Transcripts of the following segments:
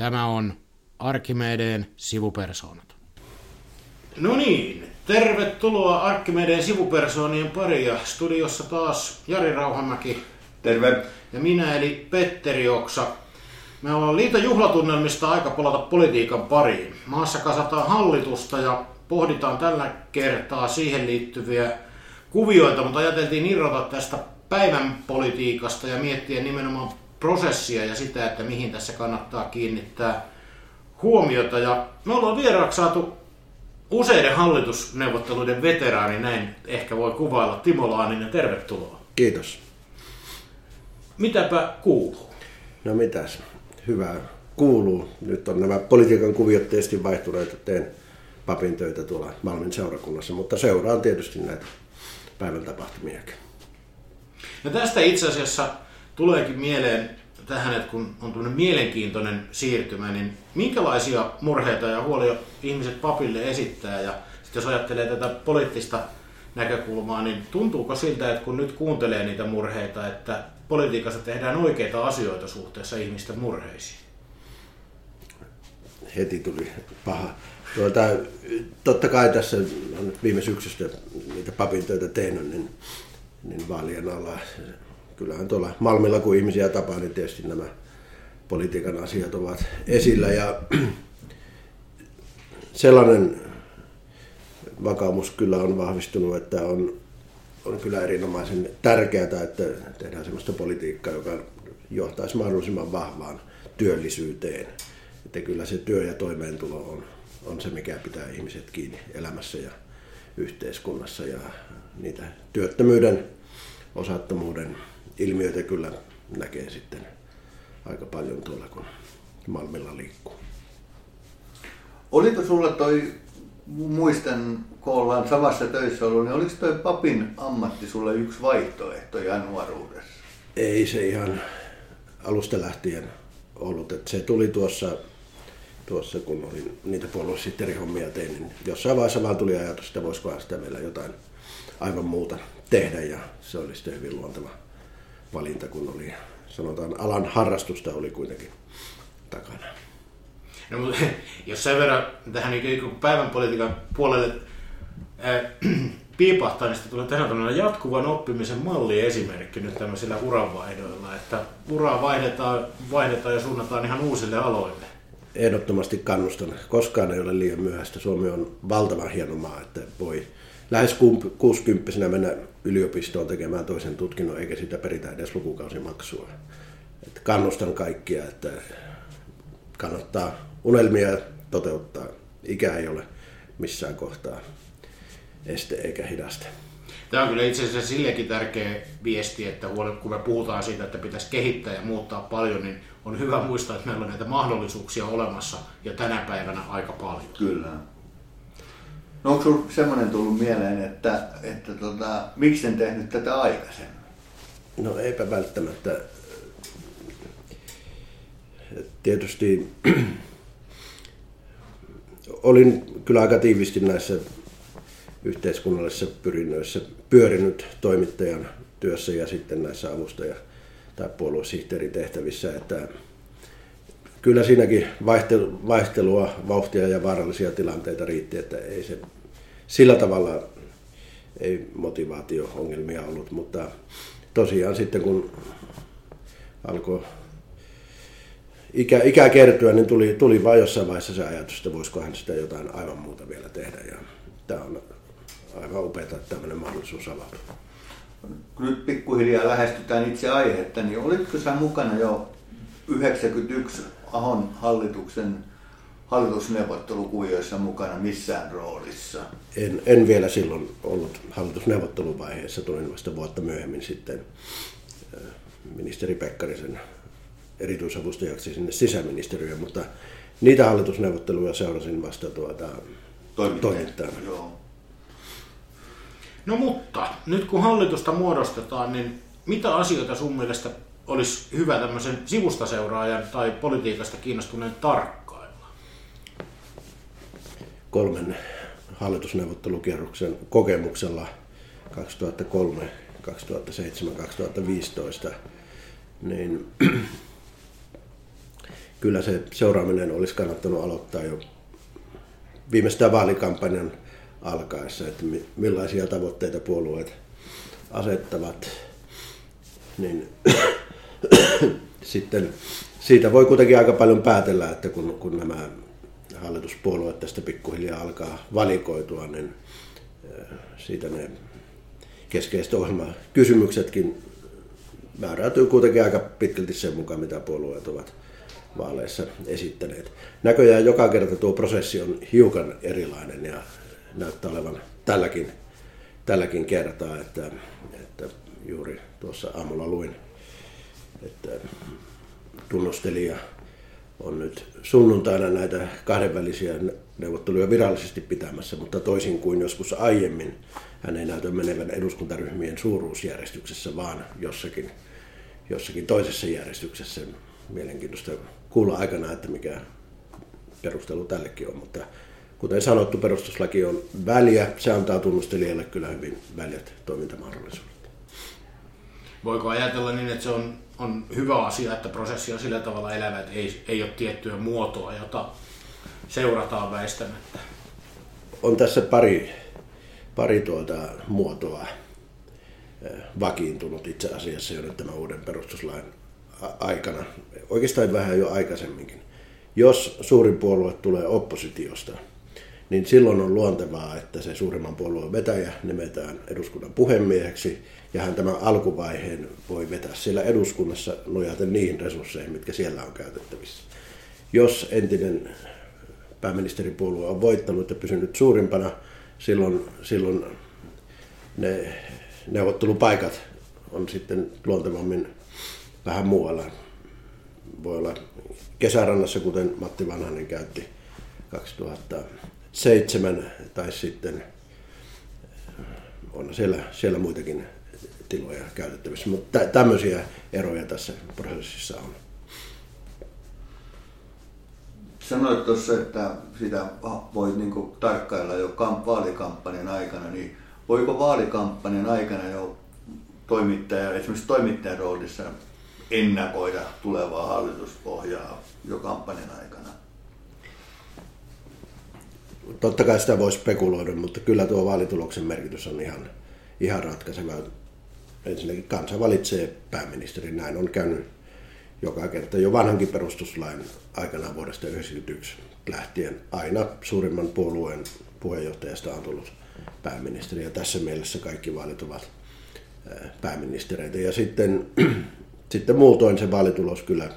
Tämä on Arkimedeen sivupersoonat. No niin, tervetuloa Arkimedeen sivupersoonien pariin ja studiossa taas Jari Rauhamäki. Terve. Ja minä eli Petteri Oksa. Me ollaan liiton juhlatunnelmista aika palata politiikan pariin. Maassa kasataan hallitusta ja pohditaan tällä kertaa siihen liittyviä kuvioita, mutta ajateltiin irrota tästä päivän politiikasta ja miettiä nimenomaan prosessia ja sitä, että mihin tässä kannattaa kiinnittää huomiota. Ja me ollaan vieraaksi saatu useiden hallitusneuvotteluiden veteraani, näin ehkä voi kuvailla, Timo Laaninen, tervetuloa. Kiitos. Mitäpä kuuluu? No mitäs, hyvää kuuluu. Nyt on nämä politiikan kuviot tietysti vaihtuneet, teen papin töitä tuolla Malmin seurakunnassa, mutta seuraan tietysti näitä päivän tapahtumiakin. Ja tästä itse asiassa tuleekin mieleen tähän, että kun on tämmöinen mielenkiintoinen siirtymä, niin minkälaisia murheita ja huolia ihmiset papille esittää? Ja sitten jos ajattelee tätä poliittista näkökulmaa, niin tuntuuko siltä, että kun nyt kuuntelee niitä murheita, että politiikassa tehdään oikeita asioita suhteessa ihmisten murheisiin? Heti tuli paha. Tuota, totta kai tässä on viime syksystä niitä papin töitä tehnyt, niin, niin vaalien alla kyllähän tuolla Malmilla, kun ihmisiä tapaa, niin tietysti nämä politiikan asiat ovat esillä. Ja sellainen vakaumus kyllä on vahvistunut, että on, on kyllä erinomaisen tärkeää, että tehdään sellaista politiikkaa, joka johtaisi mahdollisimman vahvaan työllisyyteen. Että kyllä se työ ja toimeentulo on, on se, mikä pitää ihmiset kiinni elämässä ja yhteiskunnassa. Ja niitä työttömyyden, osattomuuden ilmiöitä kyllä näkee sitten aika paljon tuolla, kun Malmilla liikkuu. Oliko sulla toi, muistan kun ollaan samassa töissä ollut, niin oliko toi papin ammatti sulle yksi vaihtoehto ihan nuoruudessa? Ei se ihan alusta lähtien ollut. Että se tuli tuossa, tuossa kun olin niitä puoluesihteerihommia tein, niin jossain vaiheessa vaan tuli ajatus, että voisikohan sitä meillä jotain aivan muuta tehdä ja se oli sitten hyvin luonteva valinta, kun oli, sanotaan, alan harrastusta oli kuitenkin takana. No, mutta jos sen verran tähän niin päivän politiikan puolelle ää, piipahtaa, niin tulee tähän jatkuvan oppimisen malli esimerkki nyt tämmöisillä uranvaihdoilla, että uraa vaihdetaan, vaihdetaan ja suunnataan ihan uusille aloille. Ehdottomasti kannustan. Koskaan ei ole liian myöhäistä. Suomi on valtavan hieno maa, että voi lähes 60 mennä yliopistoon tekemään toisen tutkinnon, eikä sitä peritä edes lukukausimaksua. Että kannustan kaikkia, että kannattaa unelmia toteuttaa. Ikä ei ole missään kohtaa este eikä hidaste. Tämä on kyllä itse asiassa sillekin tärkeä viesti, että kun me puhutaan siitä, että pitäisi kehittää ja muuttaa paljon, niin on hyvä muistaa, että meillä on näitä mahdollisuuksia olemassa ja tänä päivänä aika paljon. Kyllä. No onko sinulla semmoinen tullut mieleen, että, että tota, miksi en tehnyt tätä aikaisemmin? No eipä välttämättä. Tietysti olin kyllä aika tiivisti näissä yhteiskunnallisissa pyrinnöissä pyörinyt toimittajan työssä ja sitten näissä avustaja- tai puoluesihteeritehtävissä, että kyllä siinäkin vaihtelua, vauhtia ja vaarallisia tilanteita riitti, että ei se sillä tavalla ei motivaatio-ongelmia ollut, mutta tosiaan sitten kun alkoi ikä, ikä kertyä, niin tuli, tuli vain jossain vaiheessa se ajatus, että voisikohan sitä jotain aivan muuta vielä tehdä. Ja tämä on aivan upeaa, että tämmöinen mahdollisuus avautuu. Kun nyt pikkuhiljaa lähestytään itse aihetta, niin olitko sä mukana jo 91 Ahon hallituksen hallitusneuvottelukuvioissa mukana missään roolissa? En, en vielä silloin ollut hallitusneuvotteluvaiheessa, tulin vasta vuotta myöhemmin sitten äh, ministeri Pekkarisen erityisavustajaksi sinne sisäministeriöön, mutta niitä hallitusneuvotteluja seurasin vasta tuota, toimittajana. No mutta, nyt kun hallitusta muodostetaan, niin mitä asioita sun mielestä olisi hyvä tämmöisen sivustaseuraajan tai politiikasta kiinnostuneen tarkkailla? Kolmen hallitusneuvottelukierroksen kokemuksella 2003, 2007, 2015, niin kyllä se seuraaminen olisi kannattanut aloittaa jo viimeistään vaalikampanjan alkaessa, että millaisia tavoitteita puolueet asettavat, niin sitten siitä voi kuitenkin aika paljon päätellä, että kun, kun nämä hallituspuolueet tästä pikkuhiljaa alkaa valikoitua, niin siitä ne keskeiset ohjelmakysymyksetkin määräytyy kuitenkin aika pitkälti sen mukaan, mitä puolueet ovat vaaleissa esittäneet. Näköjään joka kerta tuo prosessi on hiukan erilainen ja näyttää olevan tälläkin, tälläkin kertaa, että, että juuri tuossa aamulla luin, että tunnustelija on nyt sunnuntaina näitä kahdenvälisiä neuvotteluja virallisesti pitämässä, mutta toisin kuin joskus aiemmin, hän ei näytä menevän eduskuntaryhmien suuruusjärjestyksessä, vaan jossakin, jossakin toisessa järjestyksessä. Mielenkiintoista kuulla aikana, että mikä perustelu tällekin on, mutta kuten sanottu, perustuslaki on väliä. Se antaa tunnustelijalle kyllä hyvin väljät toimintamahdollisuudet. Voiko ajatella niin, että se on, on hyvä asia, että prosessi on sillä tavalla elävä, että ei, ei ole tiettyä muotoa, jota seurataan väistämättä? On tässä pari, pari tuota muotoa eh, vakiintunut itse asiassa jo nyt tämän uuden perustuslain aikana, oikeastaan vähän jo aikaisemminkin. Jos suurin puolue tulee oppositiosta, niin silloin on luontevaa, että se suurimman puolueen vetäjä nimetään eduskunnan puhemieheksi, ja hän tämän alkuvaiheen voi vetää siellä eduskunnassa nojaten niihin resursseihin, mitkä siellä on käytettävissä. Jos entinen pääministeripuolue on voittanut ja pysynyt suurimpana, silloin, silloin ne neuvottelupaikat on sitten luontevammin vähän muualla. Voi olla kesärannassa, kuten Matti Vanhanen käytti 2007, tai sitten on siellä, siellä muitakin tiloja käytettävissä. Mutta tämmöisiä eroja tässä prosessissa on. Sanoit tuossa, että sitä voi niinku tarkkailla jo vaalikampanjan aikana, niin voiko vaalikampanjan aikana jo toimittaja, esimerkiksi toimittajan roolissa ennakoida tulevaa hallituspohjaa jo kampanjan aikana? Totta kai sitä voi spekuloida, mutta kyllä tuo vaalituloksen merkitys on ihan, ihan ratkaiseva. Ensinnäkin kansa valitsee pääministerin, näin on käynyt joka kerta jo vanhankin perustuslain aikana vuodesta 1991 lähtien aina suurimman puolueen puheenjohtajasta on tullut pääministeri ja tässä mielessä kaikki vaalit ovat pääministereitä. Ja sitten, sitten muutoin se vaalitulos kyllä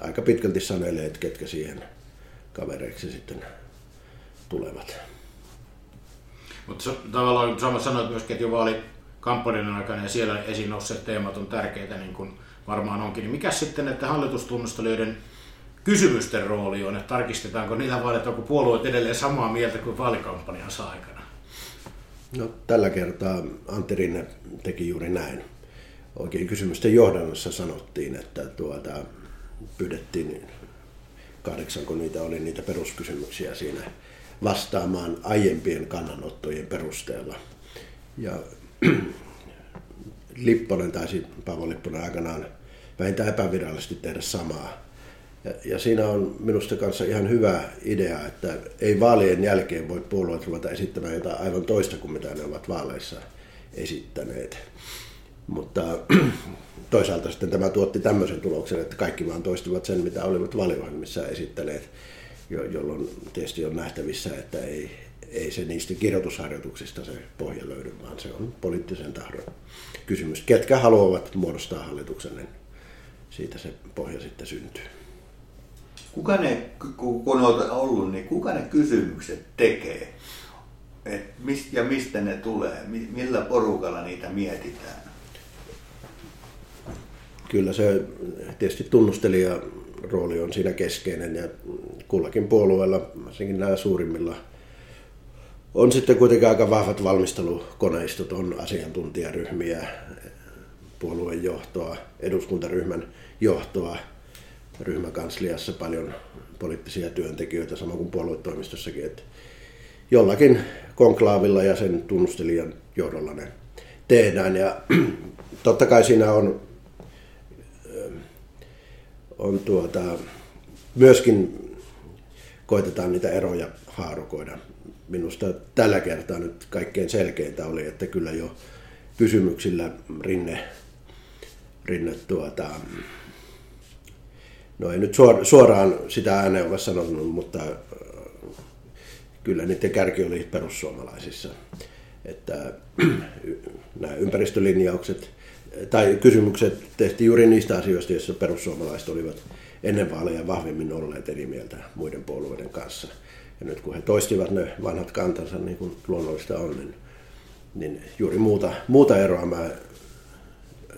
aika pitkälti sanelee, että ketkä siihen kavereiksi sitten tulevat. Mutta tavallaan sama sanoit myöskin, että jo vaalikampanjan aikana ja siellä esiin nousseet teemat on tärkeitä, niin kuin varmaan onkin. Niin mikä sitten että hallitustunnustelijoiden kysymysten rooli on, että tarkistetaanko niitä vaan, että onko puolueet edelleen samaa mieltä kuin vaalikampanjansa aikana? No, tällä kertaa Antti Rinne teki juuri näin. Oikein kysymysten johdannossa sanottiin, että tuota, pyydettiin kahdeksan, kun niitä oli niitä peruskysymyksiä siinä vastaamaan aiempien kannanottojen perusteella. Ja Lipponen taisi, Paavo Lipponen aikanaan vähintään epävirallisesti tehdä samaa. Ja, ja siinä on minusta kanssa ihan hyvä idea, että ei vaalien jälkeen voi puolueet ruveta esittämään jotain aivan toista kuin mitä ne ovat vaaleissa esittäneet. Mutta toisaalta sitten tämä tuotti tämmöisen tuloksen, että kaikki vaan toistuvat sen, mitä olivat valiohjelmissa esittäneet, jolloin tietysti on nähtävissä, että ei, ei se niistä kirjoitusharjoituksista se pohja löydy, vaan se on poliittisen tahdon kysymys. Ketkä haluavat muodostaa hallituksen, niin siitä se pohja sitten syntyy. Kuka ne, kun olet ollut, niin kuka ne kysymykset tekee? Et mist, ja mistä ne tulee? Millä porukalla niitä mietitään? Kyllä se tietysti tunnustelija rooli on siinä keskeinen ja kullakin puolueella, varsinkin nämä suurimmilla, on sitten kuitenkin aika vahvat valmistelukoneistot, on asiantuntijaryhmiä, puolueen johtoa, eduskuntaryhmän johtoa, ryhmäkansliassa paljon poliittisia työntekijöitä, samoin kuin puoluetoimistossakin, että jollakin konklaavilla ja sen tunnustelijan johdolla ne tehdään. Ja totta kai siinä on, on tuota, myöskin koitetaan niitä eroja haarukoida. Minusta tällä kertaa nyt kaikkein selkeintä oli, että kyllä jo kysymyksillä Rinne, Rinne tuota, no ei nyt suoraan sitä ääneen ole sanonut, mutta äh, kyllä niiden kärki oli perussuomalaisissa. Että nämä ympäristölinjaukset tai kysymykset tehtiin juuri niistä asioista, joissa perussuomalaiset olivat ennen vaaleja vahvemmin olleet eri mieltä muiden puolueiden kanssa. Ja nyt kun he toistivat ne vanhat kantansa, niin kuin luonnollista on, niin, niin juuri muuta, muuta eroa mä,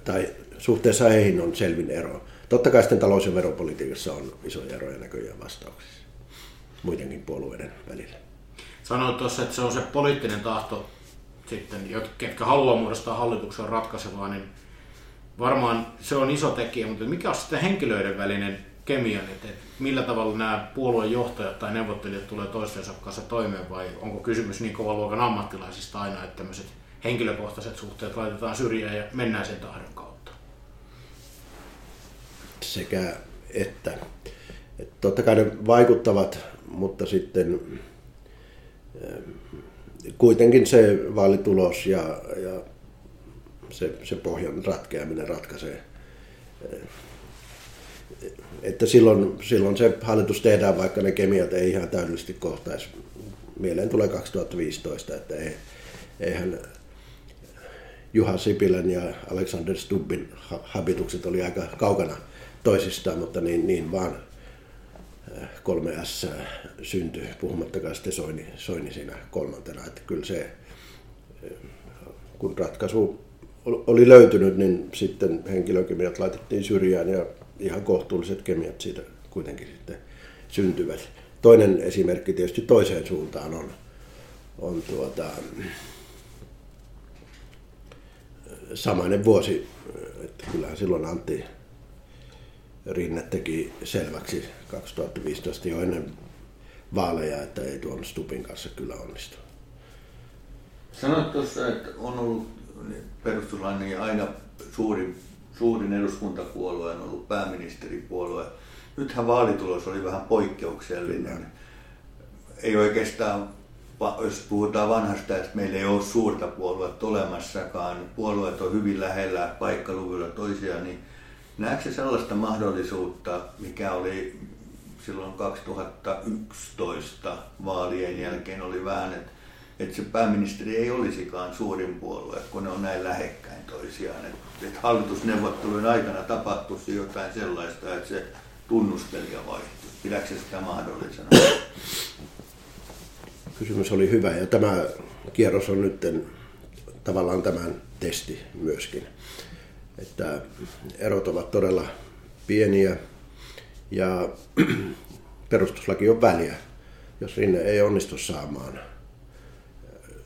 tai suhteessa heihin on selvin ero. Totta kai sitten talous- ja veropolitiikassa on isoja eroja näköjään vastauksissa muidenkin puolueiden välillä. Sanoit tuossa, että se on se poliittinen tahto sitten, ketkä haluaa muodostaa hallituksen ratkaisevaa, niin varmaan se on iso tekijä, mutta mikä on sitten henkilöiden välinen kemia, että millä tavalla nämä puolueen johtajat tai neuvottelijat tulee toistensa kanssa toimeen vai onko kysymys niin kovan luokan ammattilaisista aina, että tämmöiset henkilökohtaiset suhteet laitetaan syrjään ja mennään sen tahdon kautta? Sekä että. että totta kai ne vaikuttavat, mutta sitten eh, kuitenkin se vaalitulos ja, ja se, se pohjan ratkeaminen ratkaisee. Että silloin, silloin se hallitus tehdään, vaikka ne kemiat ei ihan täydellisesti kohtaisi. Mieleen tulee 2015, että ei, eihän Juha Sipilän ja Alexander Stubbin habitukset oli aika kaukana toisistaan, mutta niin, niin vaan kolme S syntyi, puhumattakaan sitten Soini, Soini siinä kolmantena. Että kyllä se, kun ratkaisu oli löytynyt, niin sitten henkilökemiat laitettiin syrjään ja ihan kohtuulliset kemiat siitä kuitenkin sitten syntyvät. Toinen esimerkki tietysti toiseen suuntaan on, on tuota, samainen vuosi, että kyllähän silloin Antti Rinne teki selväksi 2015 jo ennen vaaleja, että ei tuon Stupin kanssa kyllä onnistu. Sanoit tuossa, että on ollut perustuslainen ja aina suurin, suurin eduskuntapuolue on ollut pääministeripuolue. Nythän vaalitulos oli vähän poikkeuksellinen. Ei oikeastaan, jos puhutaan vanhasta, että meillä ei ole suurta puoluetta olemassakaan, puolueet on hyvin lähellä paikkaluvuilla toisiaan, niin näetkö sellaista mahdollisuutta, mikä oli silloin 2011 vaalien jälkeen oli vähän, että että se pääministeri ei olisikaan suurin puolue, kun ne on näin lähekkäin toisiaan. Että, että hallitusneuvottelujen aikana tapahtuisi jotain sellaista, että se tunnustelija vaihtui. Pidätkö sitä mahdollisena? Kysymys oli hyvä ja tämä kierros on nyt tavallaan tämän testi myöskin. Että erot ovat todella pieniä ja perustuslaki on väliä. Jos Rinne ei onnistu saamaan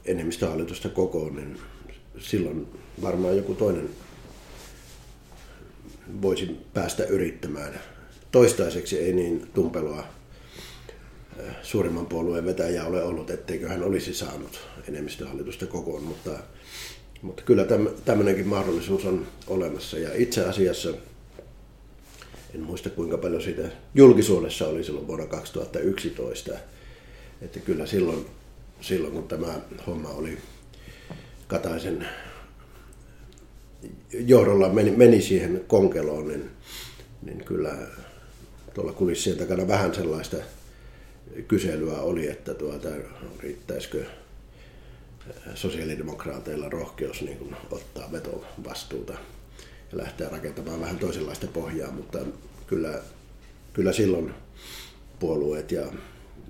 enemmistöhallitusta kokoon, niin silloin varmaan joku toinen voisi päästä yrittämään. Toistaiseksi ei niin tumpeloa äh, suurimman puolueen vetäjä ole ollut, etteikö hän olisi saanut enemmistöhallitusta kokoon, mutta, mutta kyllä tämmöinenkin mahdollisuus on olemassa. Ja itse asiassa, en muista kuinka paljon siitä julkisuudessa oli silloin vuonna 2011, että kyllä silloin silloin, kun tämä homma oli Kataisen johdolla meni, meni siihen konkeloon, niin, niin kyllä tuolla kulissien takana vähän sellaista kyselyä oli, että tuota, riittäisikö sosiaalidemokraateilla rohkeus niin kuin ottaa vetovastuuta ja lähteä rakentamaan vähän toisenlaista pohjaa, mutta kyllä, kyllä silloin puolueet ja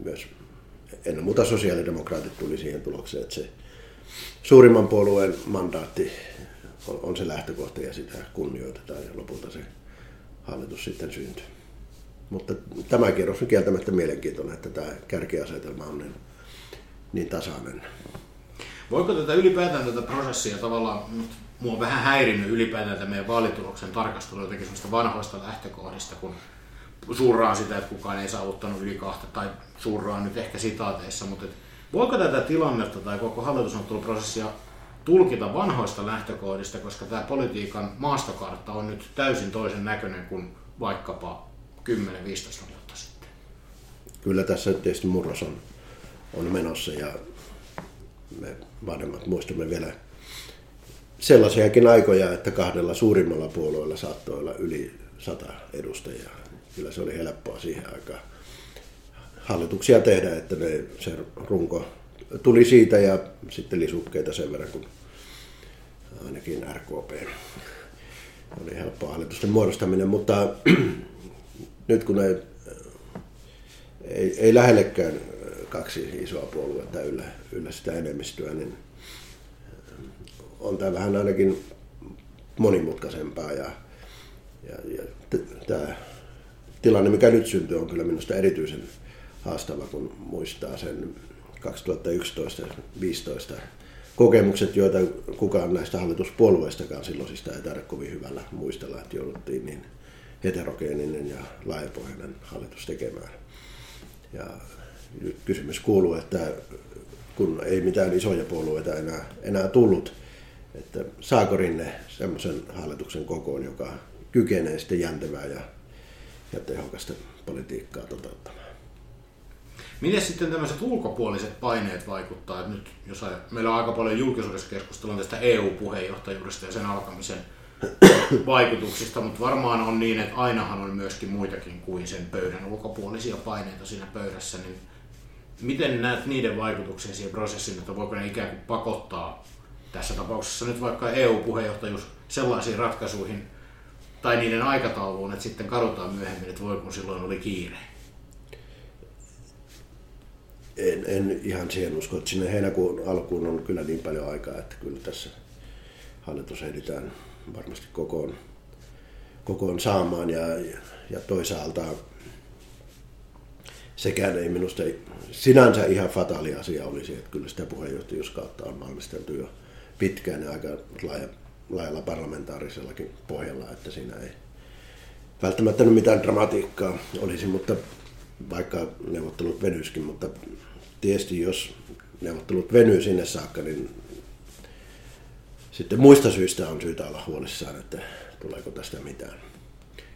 myös ennen muuta sosiaalidemokraatit tuli siihen tulokseen, että se suurimman puolueen mandaatti on, on se lähtökohta ja sitä kunnioitetaan ja lopulta se hallitus sitten syntyy. Mutta tämä kierros on kieltämättä mielenkiintoinen, että tämä kärkiasetelma on niin, niin tasainen. Voiko tätä ylipäätään tätä prosessia tavallaan, mua on vähän häirinnyt ylipäätään meidän vaalituloksen tarkastelu jotenkin vanhoista lähtökohdista, kun surraa sitä, että kukaan ei saavuttanut yli kahta, tai surraa nyt ehkä sitaateissa, mutta et, voiko tätä tilannetta tai koko hallitusneuvotteluprosessia tulkita vanhoista lähtökohdista, koska tämä politiikan maastokartta on nyt täysin toisen näköinen kuin vaikkapa vuotta sitten? Kyllä tässä tietysti murros on, on menossa ja me vanhemmat muistamme vielä sellaisiakin aikoja, että kahdella suurimmalla puolueella saattoi olla yli sata edustajaa. Kyllä se oli helppoa siihen aikaan. Hallituksia tehdä, että ne, se runko tuli siitä ja sitten lisukkeita sen verran, kun ainakin RKP oli helppoa hallitusten muodostaminen, mutta nyt kun ei, ei, ei lähellekään kaksi isoa puoluetta yllä, yllä sitä enemmistöä, niin on tämä vähän ainakin monimutkaisempaa ja, ja, ja tämä tilanne, mikä nyt syntyy, on kyllä minusta erityisen haastava, kun muistaa sen 2011-2015 kokemukset, joita kukaan näistä hallituspuolueistakaan silloisista ei tarvitse kovin hyvällä muistella, että jouduttiin niin heterogeeninen ja laajapohjainen hallitus tekemään. Ja nyt kysymys kuuluu, että kun ei mitään isoja puolueita enää, enää tullut, että saako Rinne semmoisen hallituksen kokoon, joka kykenee sitten jäntevää ja, ja tehokasta politiikkaa toteuttamaan. Miten sitten tämmöiset ulkopuoliset paineet vaikuttaa? Että nyt, jos meillä on aika paljon julkisuudessa keskustelua tästä EU-puheenjohtajuudesta ja sen alkamisen vaikutuksista, mutta varmaan on niin, että ainahan on myöskin muitakin kuin sen pöydän ulkopuolisia paineita siinä pöydässä, niin miten näet niiden vaikutuksia siihen prosessiin, että voiko ne ikään kuin pakottaa tässä tapauksessa nyt vaikka EU-puheenjohtajuus sellaisiin ratkaisuihin tai niiden aikatauluun, että sitten katsotaan myöhemmin, että voi kun silloin oli kiire? en, en ihan siihen usko, että sinne heinäkuun alkuun on kyllä niin paljon aikaa, että kyllä tässä hallitus ehditään varmasti kokoon, kokoon saamaan ja, ja toisaalta sekään ei minusta sinänsä ihan fataali asia olisi, että kyllä sitä puheenjohtajuuskautta on valmisteltu jo pitkään ja aika laaja, laajalla parlamentaarisellakin pohjalla, että siinä ei välttämättä mitään dramatiikkaa olisi, mutta vaikka neuvottelut venyiskin, mutta tietysti jos neuvottelut venyy sinne saakka, niin sitten muista syistä on syytä olla huolissaan, että tuleeko tästä mitään.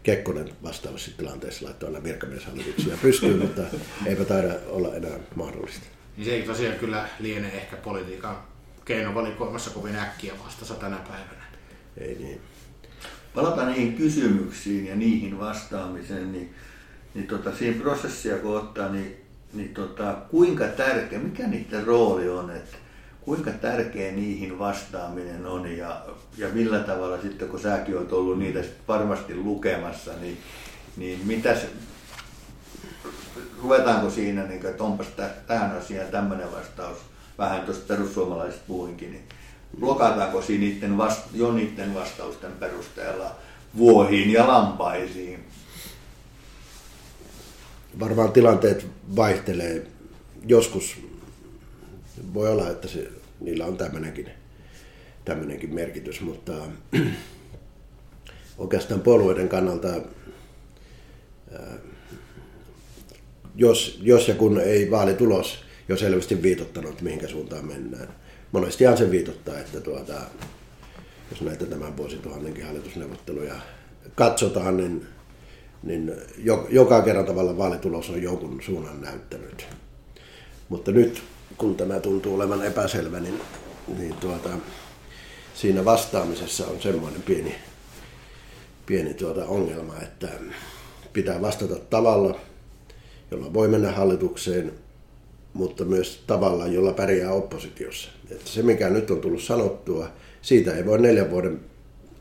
Kekkonen vastaavassa tilanteessa laittoi aina virkamieshallituksia pystyyn, mutta eipä taida olla enää mahdollista. Niin se ei tosiaan kyllä liene ehkä politiikan keinovalikoimassa kovin äkkiä vastassa tänä päivänä. Ei niin. Palataan niihin kysymyksiin ja niihin vastaamiseen, niin, niin tota, siinä prosessia kun ottaa, niin niin tota, kuinka tärkeä, mikä niiden rooli on, että kuinka tärkeä niihin vastaaminen on ja, ja millä tavalla sitten, kun säkin olet ollut niitä varmasti lukemassa, niin, niin mitäs, ruvetaanko siinä, niin että onpas tähän asiaan tämmöinen vastaus, vähän tuosta perussuomalaisista puhuinkin, niin blokataanko siinä niiden vasta, jo niiden vastausten perusteella vuohiin ja lampaisiin varmaan tilanteet vaihtelee. Joskus voi olla, että se, niillä on tämmöinenkin, tämmöinenkin merkitys, mutta oikeastaan puolueiden kannalta, jos, jos ja kun ei vaalitulos jo selvästi viitottanut, mihinkä suuntaan mennään. Monestihan se viitottaa, että tuota, jos näitä tämän vuosituhannenkin hallitusneuvotteluja katsotaan, niin niin joka kerran tavalla vaalitulos on jonkun suunnan näyttänyt. Mutta nyt, kun tämä tuntuu olevan epäselvä, niin, niin tuota, siinä vastaamisessa on semmoinen pieni, pieni tuota ongelma, että pitää vastata tavalla, jolla voi mennä hallitukseen, mutta myös tavalla, jolla pärjää oppositiossa. Että se, mikä nyt on tullut sanottua, siitä ei voi neljän vuoden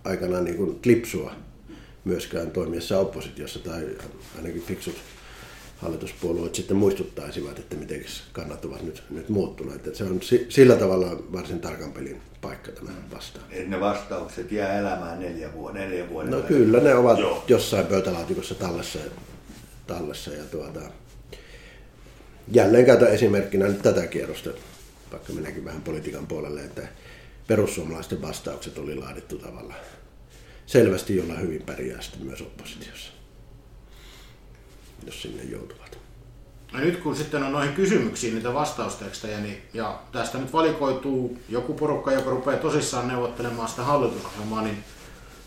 aikana niin kuin klipsua myöskään toimiessa oppositiossa tai ainakin fiksut hallituspuolueet sitten muistuttaisivat, että miten kannat ovat nyt, nyt muuttuneet. Että se on sillä tavalla varsin tarkan pelin paikka tämä vastaan. Et ne vastaukset jää elämään neljä vuoden, neljä vuoden No välillä. kyllä, ne ovat Joo. jossain pöytälaatikossa tallessa, tallessa ja tuota, jälleen käytän esimerkkinä nyt tätä kierrosta, vaikka minäkin vähän politiikan puolelle, että perussuomalaisten vastaukset oli laadittu tavalla selvästi, jolla hyvin pärjää sitten myös oppositiossa, jos sinne joutuvat. No nyt kun sitten on noihin kysymyksiin niitä vastaustekstejä, niin, ja tästä nyt valikoituu joku porukka, joka rupeaa tosissaan neuvottelemaan sitä hallitusohjelmaa, niin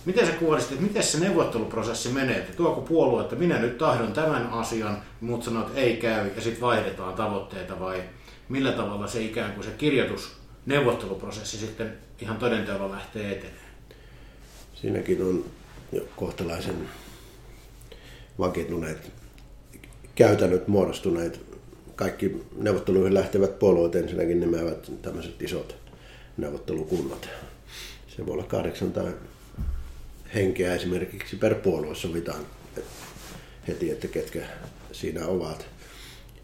Miten sä kuvailisit, että miten se neuvotteluprosessi menee? Että tuoko puolue, että minä nyt tahdon tämän asian, mutta sanoo, että ei käy, ja sitten vaihdetaan tavoitteita, vai millä tavalla se ikään kuin se kirjoitus, neuvotteluprosessi sitten ihan todenteolla lähtee etenemään? Siinäkin on jo kohtalaisen vakiintuneet käytännöt muodostuneet. Kaikki neuvotteluihin lähtevät puolueet ensinnäkin nimeävät tämmöiset isot neuvottelukunnat. Se voi olla kahdeksan tai henkeä esimerkiksi per puolue sovitaan heti, että ketkä siinä ovat.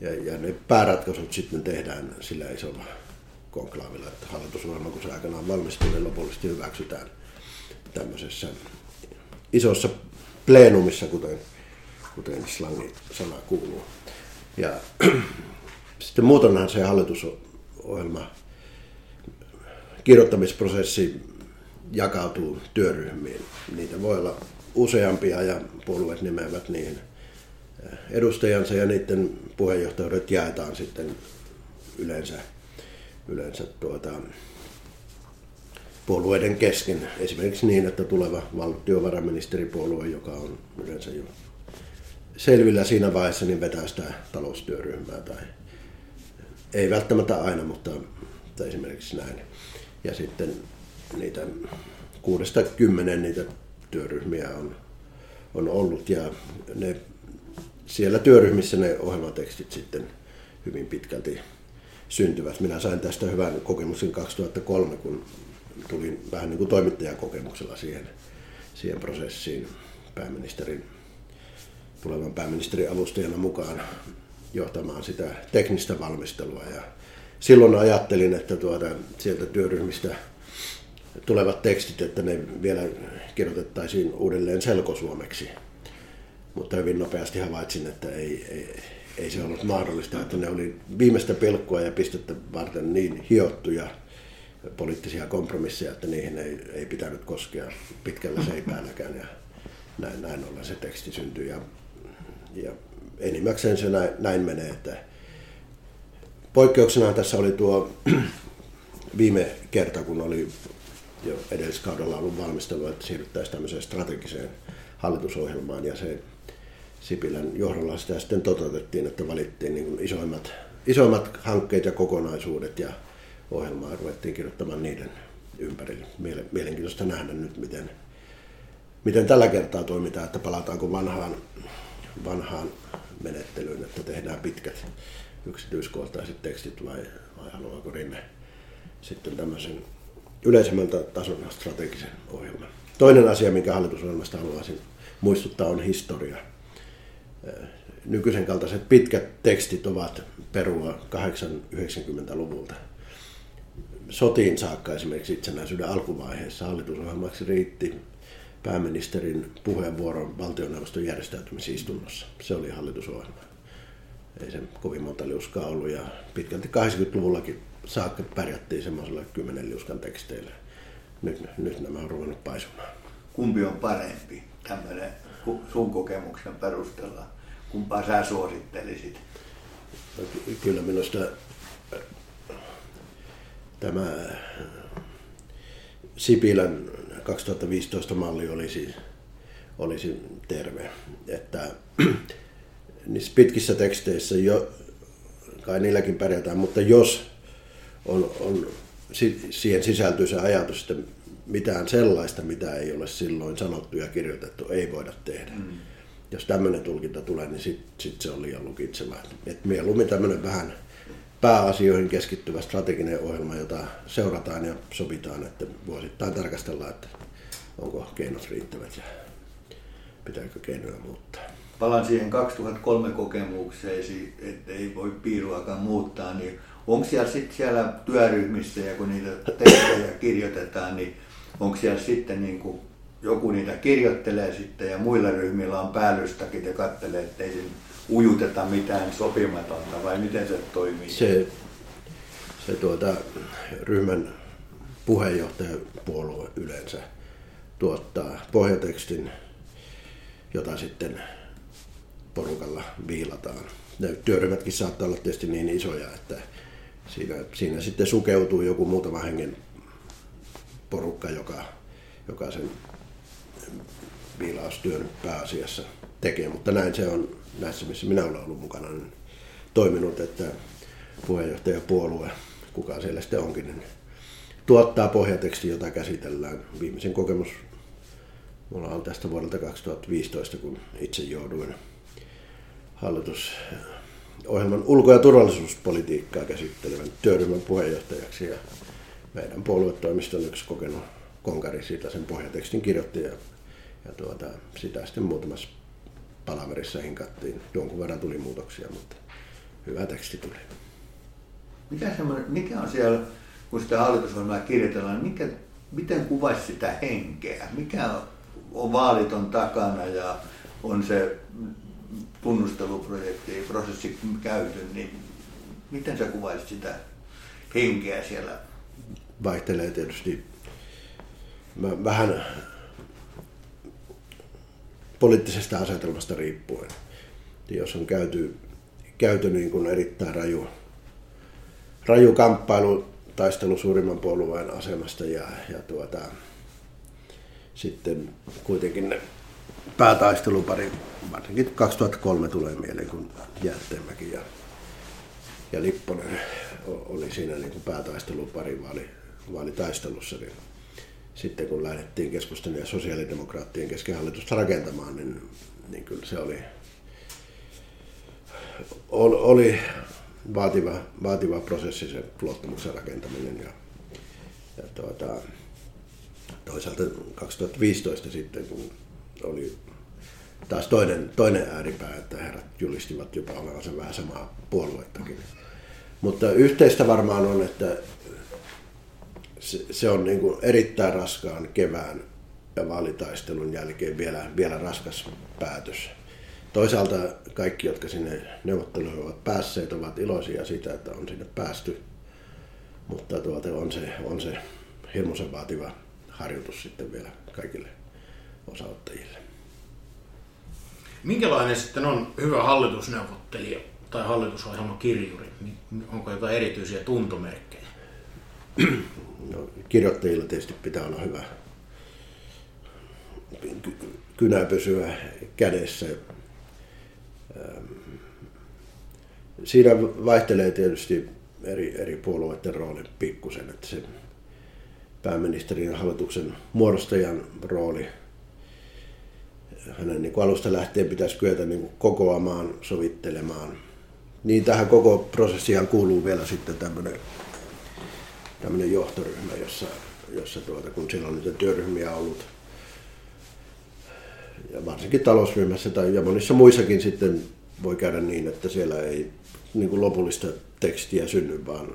Ja, ja ne pääratkaisut sitten tehdään sillä isolla konklaavilla, että hallitusohjelma, kun se aikanaan valmistuu, niin lopullisesti hyväksytään tämmöisessä isossa pleenumissa, kuten, kuten slangi sana kuuluu. Ja sitten muutenhan se hallitusohjelma kirjoittamisprosessi jakautuu työryhmiin. Niitä voi olla useampia ja puolueet nimeävät niihin edustajansa ja niiden puheenjohtajuudet jaetaan sitten yleensä, yleensä tuota, puolueiden kesken. Esimerkiksi niin, että tuleva valtiovarainministeripuolue, joka on yleensä jo selvillä siinä vaiheessa, niin vetää sitä taloustyöryhmää tai ei välttämättä aina, mutta esimerkiksi näin. Ja sitten niitä kuudesta kymmenen niitä työryhmiä on, on ollut ja ne, siellä työryhmissä ne ohjelmatekstit sitten hyvin pitkälti syntyvät. Minä sain tästä hyvän kokemuksen 2003, kun tulin vähän niin kuin toimittajakokemuksella siihen, siihen prosessiin pääministerin, tulevan pääministerin avustajana mukaan johtamaan sitä teknistä valmistelua. Ja silloin ajattelin, että tuota, sieltä työryhmistä tulevat tekstit, että ne vielä kirjoitettaisiin uudelleen selkosuomeksi. Mutta hyvin nopeasti havaitsin, että ei, ei, ei se ollut mahdollista, että ne oli viimeistä pelkkua ja pistettä varten niin hiottuja poliittisia kompromisseja, että niihin ei, ei pitänyt koskea pitkällä seipäälläkään ja näin, näin ollen se teksti syntyi. Ja, ja enimmäkseen se näin, näin menee, että poikkeuksena tässä oli tuo viime kerta, kun oli jo edelliskaudella ollut valmistelu, että siirryttäisiin tämmöiseen strategiseen hallitusohjelmaan ja se Sipilän johdolla sitä sitten toteutettiin, että valittiin niin kuin isoimmat, isoimmat hankkeet ja kokonaisuudet ja ohjelmaa ruvettiin kirjoittamaan niiden ympärille. Mielenkiintoista nähdä nyt, miten, miten tällä kertaa toimitaan, että palataanko vanhaan, vanhaan menettelyyn, että tehdään pitkät yksityiskohtaiset tekstit vai, vai haluaako Rinne sitten tämmöisen yleisemmän tason strategisen ohjelman. Toinen asia, minkä hallitusohjelmasta haluaisin muistuttaa, on historia. Nykyisen kaltaiset pitkät tekstit ovat perua 8-90-luvulta. Sotiin saakka esimerkiksi itsenäisyyden alkuvaiheessa hallitusohjelmaksi riitti pääministerin puheenvuoron valtioneuvoston järjestäytymisistunnossa. Se oli hallitusohjelma. Ei se kovin monta liuskaa ollut ja pitkälti 80-luvullakin saakka pärjättiin semmoisella kymmenen liuskan teksteillä. Nyt, nyt nämä on ruvennut paisumaan. Kumpi on parempi tämmöinen sun kokemuksen perusteella? Kumpaa sä suosittelisit? No, kyllä minusta äh, tämä Sipilän 2015 malli olisi, olisi terve. Että niissä pitkissä teksteissä jo, kai niilläkin pärjätään, mutta jos on, on, siihen sisältyy se ajatus, että mitään sellaista, mitä ei ole silloin sanottu ja kirjoitettu, ei voida tehdä. Mm. Jos tämmöinen tulkinta tulee, niin sitten sit se on liian lukitsevaa. Et mieluummin tämmöinen vähän pääasioihin keskittyvä strateginen ohjelma, jota seurataan ja sovitaan, että vuosittain tarkastellaan, että onko keinot riittävät ja pitääkö keinoja muuttaa. Palaan siihen 2003 kokemukseen, että ei voi piiruakaan muuttaa, niin onko siellä sitten siellä työryhmissä ja kun niitä tekstejä kirjoitetaan, niin onko siellä sitten niin kuin joku niitä kirjoittelee sitten ja muilla ryhmillä on päällystäkin ja katselee, että ei ujuteta mitään sopimatonta vai miten se toimii? Se, se tuota, ryhmän puheenjohtajapuolue yleensä tuottaa pohjatekstin, jota sitten porukalla viilataan. Ne työryhmätkin saattaa olla tietysti niin isoja, että siinä, siinä sitten sukeutuu joku muutama hengen porukka, joka, joka sen viilaustyön pääasiassa tekee, mutta näin se on näissä, missä minä olen ollut mukana, niin toiminut, että puheenjohtajapuolue, kuka siellä sitten onkin, niin tuottaa pohjateksti, jota käsitellään. Viimeisen kokemus mulla on tästä vuodelta 2015, kun itse jouduin hallitusohjelman ulko- ja turvallisuuspolitiikkaa käsittelevän työryhmän puheenjohtajaksi. Ja meidän puoluetoimiston yksi kokenut konkari siitä sen pohjatekstin kirjoitti ja, ja tuota, sitä sitten muutamassa palaverissa hinkattiin. Jonkun verran tuli muutoksia, mutta hyvä teksti tuli. Mikä, mikä on siellä, kun sitä hallitusohjelmaa kirjoitellaan, mikä, miten kuvaisi sitä henkeä? Mikä on vaaliton takana ja on se tunnusteluprojekti, prosessi käyty, niin miten sä kuvaisit sitä henkeä siellä? Vaihtelee tietysti mä vähän poliittisesta asetelmasta riippuen. Jos on käyty, käyty niin kuin erittäin raju, raju kamppailu taistelu suurimman puolueen asemasta ja, ja tuota, sitten kuitenkin ne päätaistelupari, varsinkin 2003 tulee mieleen, kun Jätteenmäki ja, ja Lipponen oli siinä niin kuin päätaistelupari vaali, vaalitaistelussa, niin sitten kun lähdettiin keskustan ja sosiaalidemokraattien kesken hallitusta rakentamaan, niin, niin kyllä se oli, oli vaativa, vaativa prosessi se luottamuksen rakentaminen. Ja, ja tuota, toisaalta 2015 sitten, kun oli taas toinen, toinen ääripää, että herrat julistivat jopa olevansa vähän samaa puoluettakin. Mutta yhteistä varmaan on, että se, se on niin kuin erittäin raskaan kevään ja vaalitaistelun jälkeen vielä, vielä raskas päätös. Toisaalta kaikki, jotka sinne neuvotteluihin ovat päässeet, ovat iloisia siitä, että on sinne päästy. Mutta tuota, on se, on se hirmuisen vaativa harjoitus sitten vielä kaikille osaottajille. Minkälainen sitten on hyvä hallitusneuvottelija tai hallitusohjelman kirjuri? Onko jotain erityisiä tuntomerkkejä? No, kirjoittajilla tietysti pitää olla hyvä kynä pysyä kädessä. Ähm, siinä vaihtelee tietysti eri, eri puolueiden rooli pikkusen, että se pääministerin hallituksen muodostajan rooli, hänen niin kuin alusta lähtien pitäisi kyetä niin kuin kokoamaan, sovittelemaan. Niin tähän koko prosessiin kuuluu vielä sitten tämmöinen tämmöinen johtoryhmä, jossa, jossa tuota, kun siellä on niitä työryhmiä ollut, ja varsinkin talousryhmässä tai ja monissa muissakin sitten voi käydä niin, että siellä ei niin kuin lopullista tekstiä synny, vaan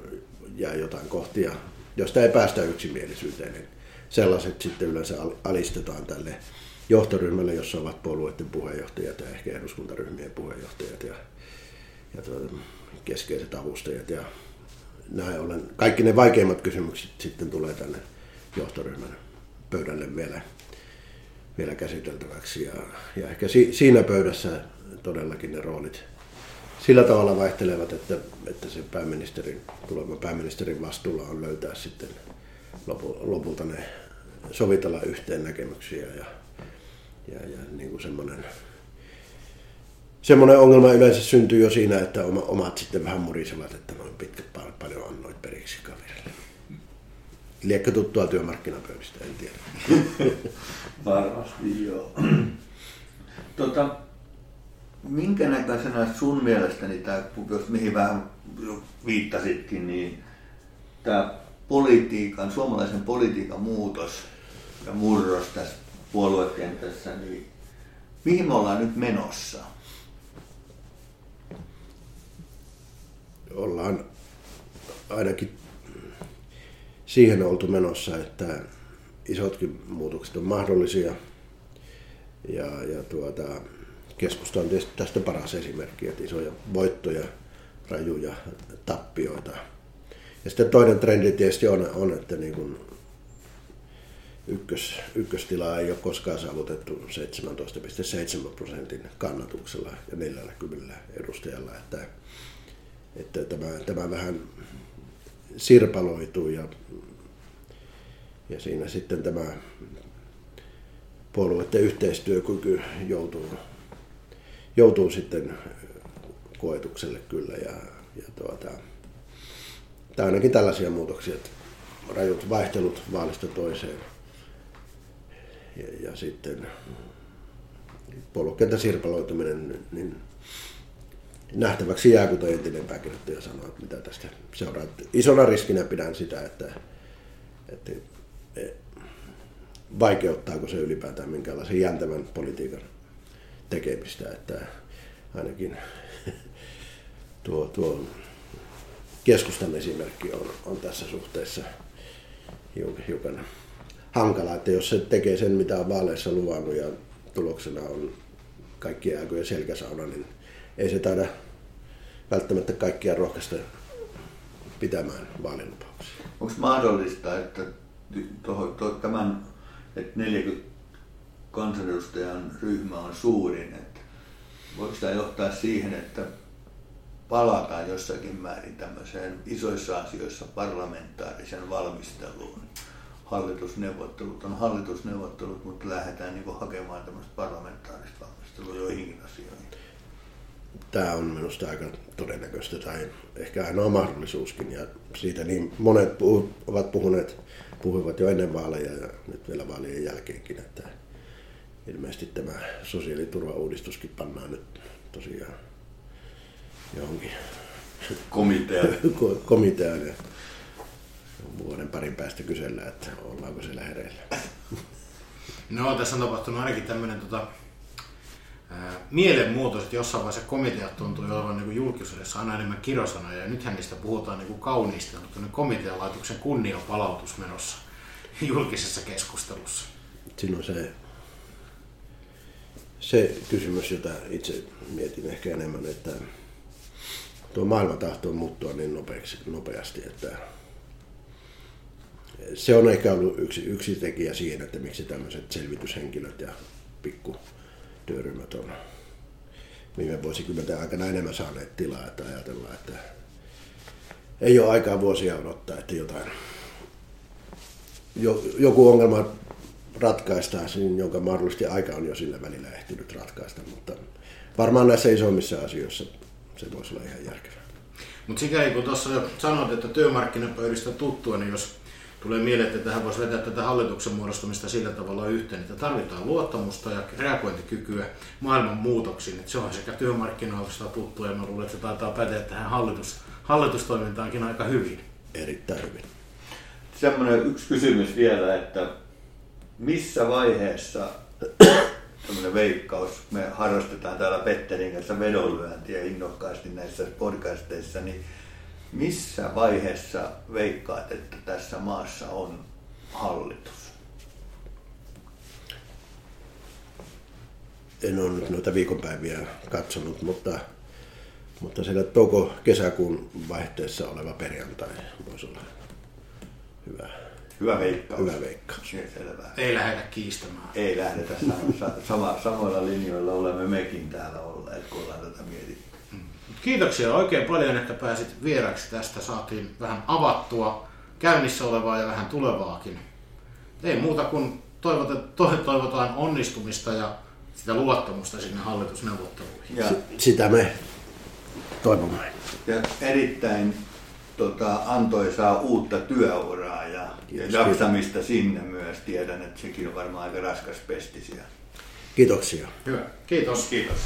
jää jotain kohtia, josta ei päästä yksimielisyyteen. Niin sellaiset sitten yleensä alistetaan tälle johtoryhmälle, jossa ovat puolueiden puheenjohtajat ja ehkä eduskuntaryhmien puheenjohtajat ja, ja tuota, keskeiset avustajat ja näin ollen kaikki ne vaikeimmat kysymykset sitten tulee tänne johtoryhmän pöydälle vielä, vielä käsiteltäväksi. Ja, ja ehkä si, siinä pöydässä todellakin ne roolit sillä tavalla vaihtelevat, että, että se pääministerin, tulevan pääministerin vastuulla on löytää sitten lopu, lopulta ne sovitella yhteen näkemyksiä ja, ja, ja niin kuin semmoinen semmoinen ongelma yleensä syntyy jo siinä, että omat sitten vähän murisevat, että noin pitkä paljon annoit periksi kaverille. Liekkä tuttua työmarkkinapöydistä, en tiedä. Varmasti joo. tota, minkä näköisenä sun mielestäni tämä, jos mihin vähän viittasitkin, niin tämä politiikan, suomalaisen politiikan muutos ja murros tässä puoluekentässä, niin mihin me ollaan nyt menossa? ollaan ainakin siihen oltu menossa, että isotkin muutokset on mahdollisia. Ja, ja tuota, keskusta on tietysti tästä paras esimerkki, että isoja voittoja, rajuja tappioita. Ja sitten toinen trendi tietysti on, on että niin kuin ykkös, ykköstilaa ei ole koskaan saavutettu 17,7 prosentin kannatuksella ja 40 edustajalla. Että että tämä, tämä vähän sirpaloituu ja, ja siinä sitten tämä puolueiden yhteistyökyky joutuu, joutuu sitten koetukselle kyllä. Ja, ja tuota, tai ainakin tällaisia muutoksia, että rajut vaihtelut vaalista toiseen. Ja, ja sitten puoluekentän sirpaloituminen, niin nähtäväksi jää, kuten entinen pääkirjoittaja sanoi, että mitä tästä seuraa. Isona riskinä pidän sitä, että, että vaikeuttaako se ylipäätään minkälaisen jäntävän politiikan tekemistä, että ainakin tuo, tuo keskustan esimerkki on, on tässä suhteessa hiukan hankala, että jos se tekee sen, mitä on vaaleissa luvannut ja tuloksena on kaikkien aikojen selkäsauna, niin ei se taida välttämättä kaikkia rohkaista pitämään vaalilupauksia. Onko mahdollista, että toho, to, tämän, että 40 kansanedustajan ryhmä on suurin, että voiko tämä johtaa siihen, että palataan jossakin määrin tämmöiseen isoissa asioissa parlamentaarisen valmisteluun. Hallitusneuvottelut on hallitusneuvottelut, mutta lähdetään niin hakemaan tämmöistä parlamentaarista valmistelua joihinkin asioihin. Tämä on minusta aika todennäköistä tai ehkä ainoa mahdollisuuskin ja siitä niin monet puhut, ovat puhuneet, puhuivat jo ennen vaaleja ja nyt vielä vaalien jälkeenkin, että ilmeisesti tämä sosiaaliturvauudistuskin pannaan nyt tosiaan johonkin komiteaan. komiteaan ja vuoden parin päästä kysellään, että ollaanko siellä hereillä. No, tässä on tapahtunut ainakin tämmöinen tota, mielenmuutos, että jossain vaiheessa komiteat tuntuu olevan niin julkisuudessa aina enemmän kirosanoja, ja nythän niistä puhutaan niin kauniista, mutta komitealaitoksen kunnianpalautus menossa julkisessa keskustelussa. Siinä on se, se kysymys, jota itse mietin ehkä enemmän, että tuo maailma tahtoo muuttua niin nopeaksi, nopeasti, että se on ehkä ollut yksi, yksi tekijä siinä, että miksi tämmöiset selvityshenkilöt ja pikku työryhmät on viime vuosikymmenten aikana enemmän saaneet tilaa, että ajatellaan, että ei ole aikaa vuosia odottaa, että jotain, joku ongelma ratkaistaan, jonka mahdollisesti aika on jo sillä välillä ehtinyt ratkaista, mutta varmaan näissä isommissa asioissa se voisi olla ihan järkevää. Mutta sikäli kun tuossa jo sanoit, että työmarkkinapöydistä tuttua, niin jos tulee mieleen, että tähän voisi vetää tätä hallituksen muodostumista sillä tavalla yhteen, että tarvitaan luottamusta ja reagointikykyä maailman muutoksiin. Että se on sekä työmarkkinoista tuttua ja mä luulen, että se taitaa päteä tähän hallitus, hallitustoimintaankin aika hyvin. Erittäin hyvin. Semmoinen yksi kysymys vielä, että missä vaiheessa tämmöinen veikkaus, me harrastetaan täällä Petterin kanssa vedonlyöntiä innokkaasti näissä podcasteissa, niin missä vaiheessa veikkaat, että tässä maassa on hallitus? En ole nyt noita viikonpäiviä katsonut, mutta, mutta siellä touko-kesäkuun vaihteessa oleva perjantai voisi olla hyvä. Hyvä veikkaus. Hyvä veikkaus. Selvä. Ei lähdetä kiistämään. Ei lähdetä. Sama, samoilla linjoilla olemme mekin täällä olleet, kun ollaan tätä mietitty. Kiitoksia oikein paljon, että pääsit vieraksi tästä. Saatiin vähän avattua käynnissä olevaa ja vähän tulevaakin. Ei muuta kuin toivotaan onnistumista ja sitä luottamusta sinne hallitusneuvotteluihin. Ja sitä me toivomme. Ja erittäin tota, antoisaa uutta työuraa ja, ja jaksamista sinne myös. Tiedän, että sekin on varmaan aika raskas pesti siellä. Kiitoksia. Hyvä. Kiitos. Kiitos.